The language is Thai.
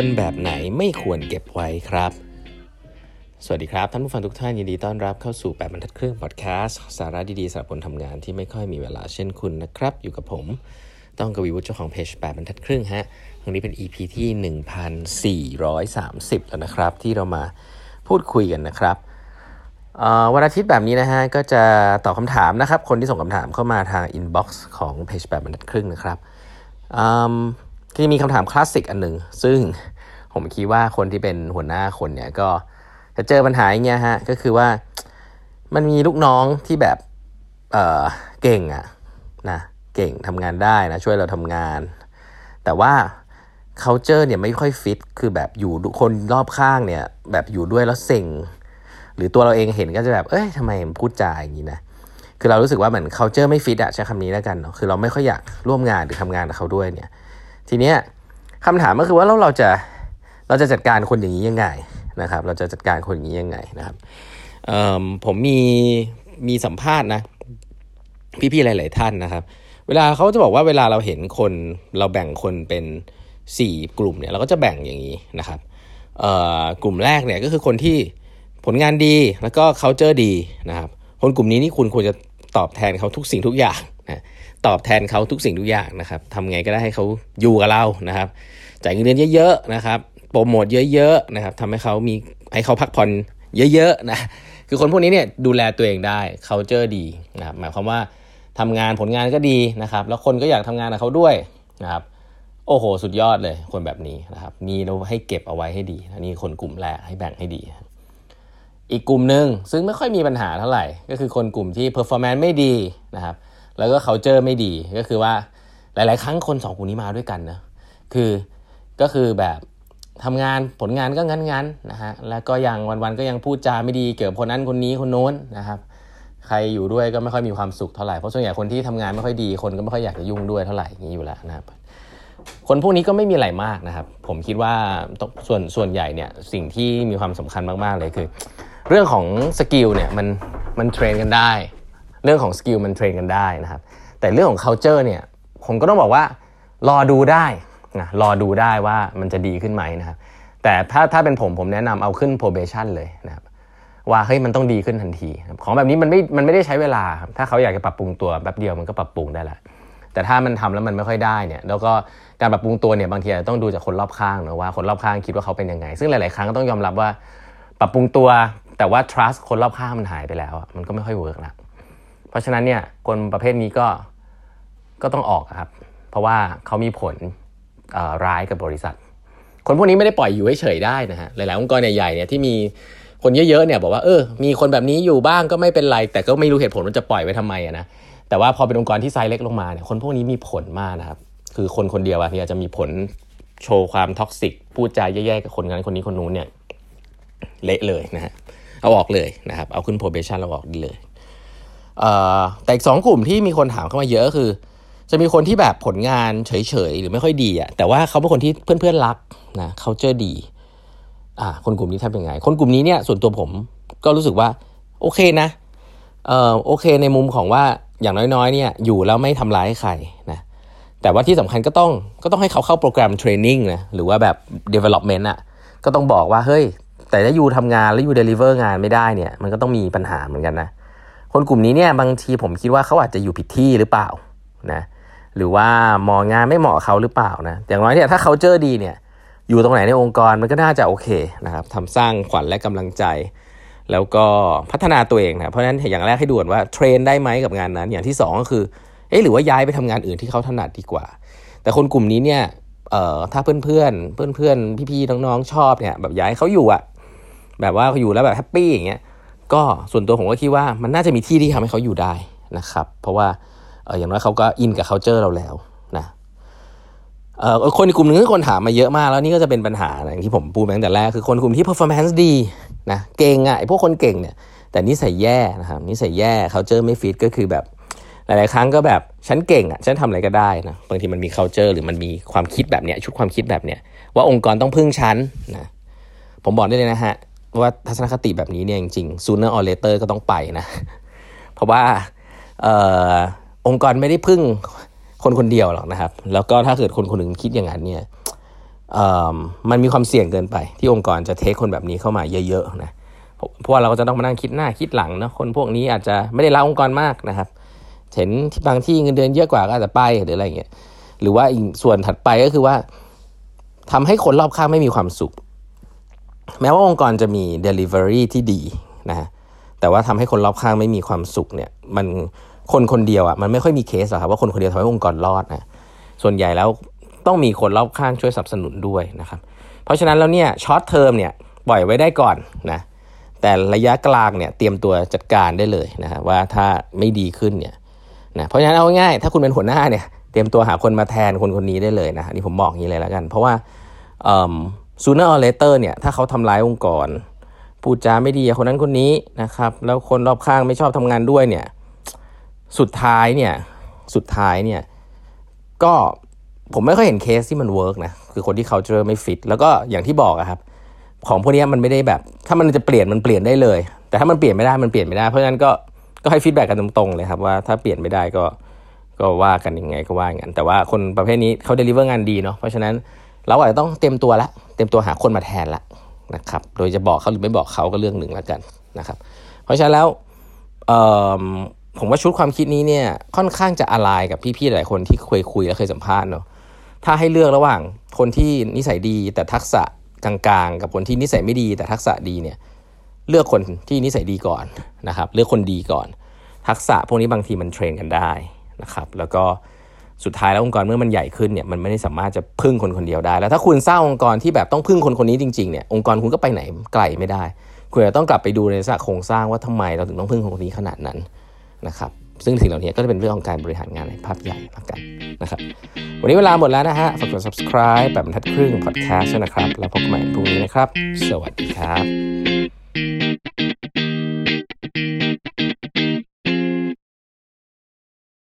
คนแบบไหนไม่ควรเก็บไว้ครับ สวัสดีครับ ท่านผู้ฟังทุกท่านยินดีต้อนรับเข้าสู่ 8บรรทัดครึ่งพอดแคสต์สาระดีๆสำหรับคนทำงานที่ไม่ค่อยมีเวลาเช่นคุณนะครับ อยู่กับผม ต้องกวีวุฒิเจ้าของเพจ8บรรทัดครึ่งฮะวันนี้เป็น EP ที่ 1430 แล้วนะครับ ที่เรามาพูดคุยกันนะครับวันอาทิตย์แบบนี้นะฮะก็จะตอบคำถามนะครับ คนที่ส่งคำถามเข้ามาทางอินบ็อกซ์ของเพจ8บรรทัดครึ่งนะครับ ก็จะมีคำถามคลาสสิกอันหนึ่งซึ่งผมคิดว่าคนที่เป็นหัวหน้าคนเนี่ยก็จะเจอปัญหาอย่างเงี้ยฮะก็คือว่ามันมีลูกน้องที่แบบเออเก่งอะนะเก่งทำงานได้นะช่วยเราทำงาน แต่ว่า culture เนี่ยไม่ค่อยฟิตคือแบบอยู่คนรอบข้างเนี่ย แบบอยู่ด้วยแล้วเซ็งหรือตัวเราเองเห็นก็จะแบบเอ้ยทำไมพูดจาอย่างนี้นะคือเรารู้สึกว่าเหมือน culture ไม่ฟิตอะใช้คำนี้แล้วกันเนาะคือเราไม่ค่อยอยากร่วมงานหรือทำงานกับเขาด้วยเนี่ย ทีเนี้ยคำถามก็คือว่าเราเราจะเราจะจัดการคนอย่างนี้ยังไงนะครับ เราจะจัดการคนอย่างนี้ยังไงนะครับผมมีมีสัมภาษณ์นะ พี่ๆหลาย ๆ ท่านนะครับ เวลาเขาจะบอกว่าเวลาเราเห็นคนเราแบ่งคนเป็น4กลุ่มเนี่ยเราก็จะแบ่งอย่างนี้นะครับกลุ่มแรกเนี่ยก็คือคนที่ผลงานดีแล้วก็เขาเจอดีนะครับ คนกลุ่มนี้นี่คุณควรจะตอบแทนเขาทุกสิ่งทุกอย่างนะ ตอบแทนเขาทุกสิ่งทุกอย่างนะครับทำไงก็ได้ให้เขาอยู่กับเรานะครับจ่ายเงินเดือนเยอะๆนะครับโปรโมทเยอะๆนะครับทำให้เขามีให้เขาพักผ่อนเยอะๆนะคือคนพวกนี้เนี่ยดูแลตัวเองได้เขาเจอดีนะครับหมายความว่าทำงานผลงานก็ดีนะครับ แล้วคนก็อยากทำงานกับเขาด้วยนะครับ โอ้โห สุดยอดเลยคนแบบนี้นะครับ มีเราให้เก็บเอาไว้ให้ดีนี่คนกลุ่มแรกให้แบ่งให้ดี อีกกลุ่มหนึ่งซึ่งไม่ค่อยมีปัญหาเท่าไหร่ ก็คือคนกลุ่มที่ performance ไม่ดีนะครับ แล้วก็เขาเจอไม่ดีก็คือว่าหลาย ๆ ครั้งคนสองกลุ่มนี้มาด้วยกันนะคือก็คือแบบทำงานผลงานก็งั้นๆนะฮะแล้วก็ยังวันๆก็ยังพูดจาไม่ดีเกี่ยวกับคนนั้นคนนี้คนโน้นนะครับ ใครอยู่ด้วยก็ไม่ค่อยมีความสุขเท่าไหร่เพราะส่วนใหญ่คนที่ทำงานไม่ค่อยดีคนก็ไม่ค่อยอยากจะยุ่งด้วยเท่าไหร่อย่างนี้อยู่แล้วนะครับคนพวกนี้ก็ไม่มีอะไรมากนะครับ ผมคิดว่าส่วนส่วนใหญ่เนี่ยสิ่งที่มีความสำคัญมากๆเลยคือ เรื่องของ skill เนี่ยมันมัน train กันได้ เรื่องของ skill มัน train กันได้นะครับ แต่เรื่องของ culture เนี่ยผมก็ต้องบอกว่ารอดูได้นะรอดูได้ว่ามันจะดีขึ้นไหมนะครับ แต่ถ้าถ้าเป็นผมผมแนะนำเอาขึ้น probation เลยนะครับว่าเฮ้ยมันต้องดีขึ้นทันที ของแบบนี้มันไม่ มันไม่ได้ใช้เวลาครับถ้าเขาอยากจะปรับปรุงตัวแป๊บเดียวมันก็ปรับปรุงได้แหละแต่ถ้ามันทำแล้วมันไม่ค่อยได้เนี่ย แล้วก็การปรับปรุงตัวเนี่ยบางทีต้องดูจากคนรอบข้างนะว่าคนรอบข้างคิดว่าเขาเป็นยังไง ซึ่งหลาย ๆ ครั้งก็ต้องยอมรับว่าปรับปรุงตัวแต่ว่า trust คนรอบข้างมันหายไปแล้ว มันก็ไม่ค่อยเวิร์กละ เพราะฉะนั้นเนี่ยคนประเภทนี้ก็ก็ต้องออกครับ เพราะว่าเขามีผลร้ายกับบริษัท คนพวกนี้ไม่ได้ปล่อยอยู่เฉยๆได้นะฮะหลายๆองค์กรใหญ่ๆเนี่ยที่มีคนเยอะๆเนี่ยบอกว่าเออมีคนแบบนี้อยู่บ้างก็ไม่เป็นไร แต่ก็ไม่รู้เหตุผลว่าจะปล่อยไว้ทำไมนะแต่ว่าพอเป็นองค์กรที่ไซส์เล็กลงมาเนี่ยคนพวกนี้มีผลมากนะครับ คือคนคนเดียวอะที่จะมีผลโชว์ความ toxic พูดจาแย่ๆกับคนนั้นคนนี้คนนู้นเนี่ยเละเลยนะฮะเอาออกเลยนะครับ เอาขึ้น probation เอาออกได้เลย แต่อีกสองกลุ่มที่มีคนถามเข้ามาเยอะคือ จะมีคนที่แบบผลงานเฉยๆ หรือไม่ค่อยดีอะแต่ว่าเขาเป็นคนที่เพื่อนๆรักนะเขาเจอดีอ่าคนกลุ่มนี้ทำยังไง คนกลุ่มนี้เนี่ยส่วนตัวผมก็รู้สึกว่าโอเคนะเอ่อโอเคในมุมของว่าอย่างน้อยๆเนี่ยอยู่แล้วไม่ทำร้ายใครนะแต่ว่าที่สำคัญก็ต้องก็ต้องให้เขาเข้าโปรแกรม training นะหรือว่าแบบ development อะก็ต้องบอกว่าเฮ้ยแต่ถ้าอยู่ทำงานแล้วอยู่ deliver งานไม่ได้เนี่ยมันก็ต้องมีปัญหาเหมือนกันนะ คนกลุ่มนี้เนี่ยบางทีผมคิดว่าเขาอาจจะอยู่ผิดที่หรือเปล่านะหรือว่ามอบงานไม่เหมาะเขาหรือเปล่านะอย่างน้อยเนี่ยถ้าเขาเจอดีเนี่ยอยู่ตรงไหนในองค์กรมันก็น่าจะโอเคนะครับทำสร้างขวัญและกำลังใจ แล้วก็พัฒนาตัวเองนะเพราะฉะนั้นอย่างแรกให้ดูว่า train ได้ไหมกับงานนั้น อย่างที่ 2 ก็คือเอ๊ะหรือว่าย้ายไปทำงานอื่นที่เขาถนัดดีกว่า แต่คนกลุ่มนี้เนี่ยเอ่อถ้าเพื่อนเพื่อนเพื่อนเพื่อนพี่ๆน้องๆชอบเนี่ยแบบย้ายเขาอยู่อะแบบว่าเขาอยู่แล้วแบบ happy อย่างเงี้ย ก็ส่วนตัวผมก็คิดว่ามันน่าจะมีที่ที่ทำให้เขาอยู่ได้นะครับ เพราะว่าเอออย่างน้อยเขาก็อินกับ culture เราแล้วนะเออคนในกลุ่มหนึ่งที่คนถามมาเยอะมากแล้วนี่ก็จะเป็นปัญหาอย่างที่ผมพูดตั้งแต่แรกคือคนกลุ่มที่ performance ดีนะเก่งอะไอพวกคนเก่งเนี่ย แต่นิสัยแย่นะครับนิสัยแย่ culture ไม่ฟิตก็คือแบบหลาย ๆ ครั้งก็แบบฉันเก่งอะฉันทำอะไรก็ได้นะบางทีมันมี culture หรือมันมีความคิดแบบเนี้ยชุดความคิดแบบเนี้ยว่าองค์กรต้องพึ่งฉันนะผมบอกได้เลยนะฮะ ว่าทัศนคติแบบนี้เนี่ยจริงๆ sooner or later ก็ต้องไปนะ เพราะว่าออองค์กรไม่ได้พึ่งคนคนเดียวหรอกนะครับ แล้วก็ถ้าเกิดคนคนหนึ่งคิดอย่างนั้นเนี่ยมันมีความเสี่ยงเกินไป ที่องค์กรจะเทคคนแบบนี้เข้ามาเยอะๆนะเพราะว่าเราก็จะต้องมานั่งคิดหน้าคิดหลังนะคนพวกนี้อาจจะไม่ได้รักองค์กรมากนะครับ เห็นที่บางที่เงินเดือนเยอะกว่าก็อาจจะไปหรืออะไรเงี้ยหรือว่าอีกส่วนถัดไปก็คือว่าทำให้คนรอบข้างไม่มีความสุข แม้ว่าองค์กรจะมี Delivery ที่ดีนะฮะแต่ว่าทำให้คนรอบข้างไม่มีความสุขเนี่ยมันคนคนเดียวอะมันไม่ค่อยมีเคสหรอกครับว่าคนคนเดียวทำให้องค์กรรอดนะส่วนใหญ่แล้วต้องมีคนรอบข้างช่วยสนับสนุนด้วยนะครับเพราะฉะนั้นแล้วเนี่ย short term เนี่ยปล่อยไว้ได้ก่อนนะแต่ระยะกลางเนี่ยเตรียมตัวจัดการได้เลยนะฮะว่าถ้าไม่ดีขึ้นเนี่ยนะเพราะฉะนั้นเอาง่ายถ้าคุณเป็นหัวหน้าเนี่ยเตรียมตัวหาคนมาแทนคนคนนี้ได้เลยนะนี่ผมบอกอย่างนี้เลยแล้วกัน เพราะว่า sooner or later เนี่ยถ้าเขาทำร้ายองค์กรพูดจาไม่ดีคนนั้นคนนี้นะครับ แล้วคนรอบข้างไม่ชอบทำงานด้วยเนี่ยสุดท้ายเนี่ยสุดท้ายเนี่ยก็ผมไม่ค่อยเห็นเคสที่มัน work นะคือคนที่ culture ไม่ฟิตแล้วก็อย่างที่บอกอะครับ ของพวกนี้มันไม่ได้แบบ ถ้ามันจะเปลี่ยนมันเปลี่ยนได้เลย แต่ถ้ามันเปลี่ยนไม่ได้มันเปลี่ยนไม่ได้เพราะฉะนั้นก็ก็ให้ feedback กันตรงๆเลยครับว่าถ้าเปลี่ยนไม่ได้ก็ก็ว่ากันยังไงก็ว่ากันแต่ว่าคนประเภทนี้เขา deliver งานดีเนาะเพราะฉะนั้นเราอาจจะต้องเต็มตัวละ เต็มตัวหาคนมาแทนละนะครับ โดยจะบอกเขาหรือไม่บอกเขาก็เรื่องหนึ่งแล้วกันนะครับ เพราะฉะนั้นแล้วผมว่าชุดความคิดนี้เนี่ยค่อนข้างจะอะไรกับพี่ๆหลายคนที่เคยคุยและเคยสัมภาษณ์เนาะถ้าให้เลือกระหว่างคนที่นิสัยดีแต่ทักษะกลางๆ กับคนที่นิสัยไม่ดีแต่ทักษะดีเนี่ยเลือกคนที่นิสัยดีก่อนนะครับ เลือกคนดีก่อน ทักษะพวกนี้บางทีมันเทรนกันได้นะครับ แล้วก็ สุดท้ายแล้วองค์กรเมื่อมันใหญ่ขึ้นเนี่ยมันไม่ได้สามารถจะพึ่งคนคนเดียวได้ แล้วถ้าคุณสร้างองค์กรที่แบบต้องพึ่งคนคนนี้จริงๆเนี่ยองค์กรคุณก็ไปไหนไกลไม่ได้ คุณจะต้องกลับไปดูในสักโครงสร้างว่าทำไมเราถึงต้องพึ่งคนคนนี้ขนาดนั้นนะครับซึ่งสิ่งเหล่านี้ก็จะเป็นเรื่องของการบริหารงานในภาพใหญ่ละกันนะครับวันนี้เวลาหมดแล้วนะฮะฝากกด subscribe แบบทัดครึ่ง podcast นะครับ แล้วพบกันใหม่พรุ่งนี้นะครับ สวัสดีครับ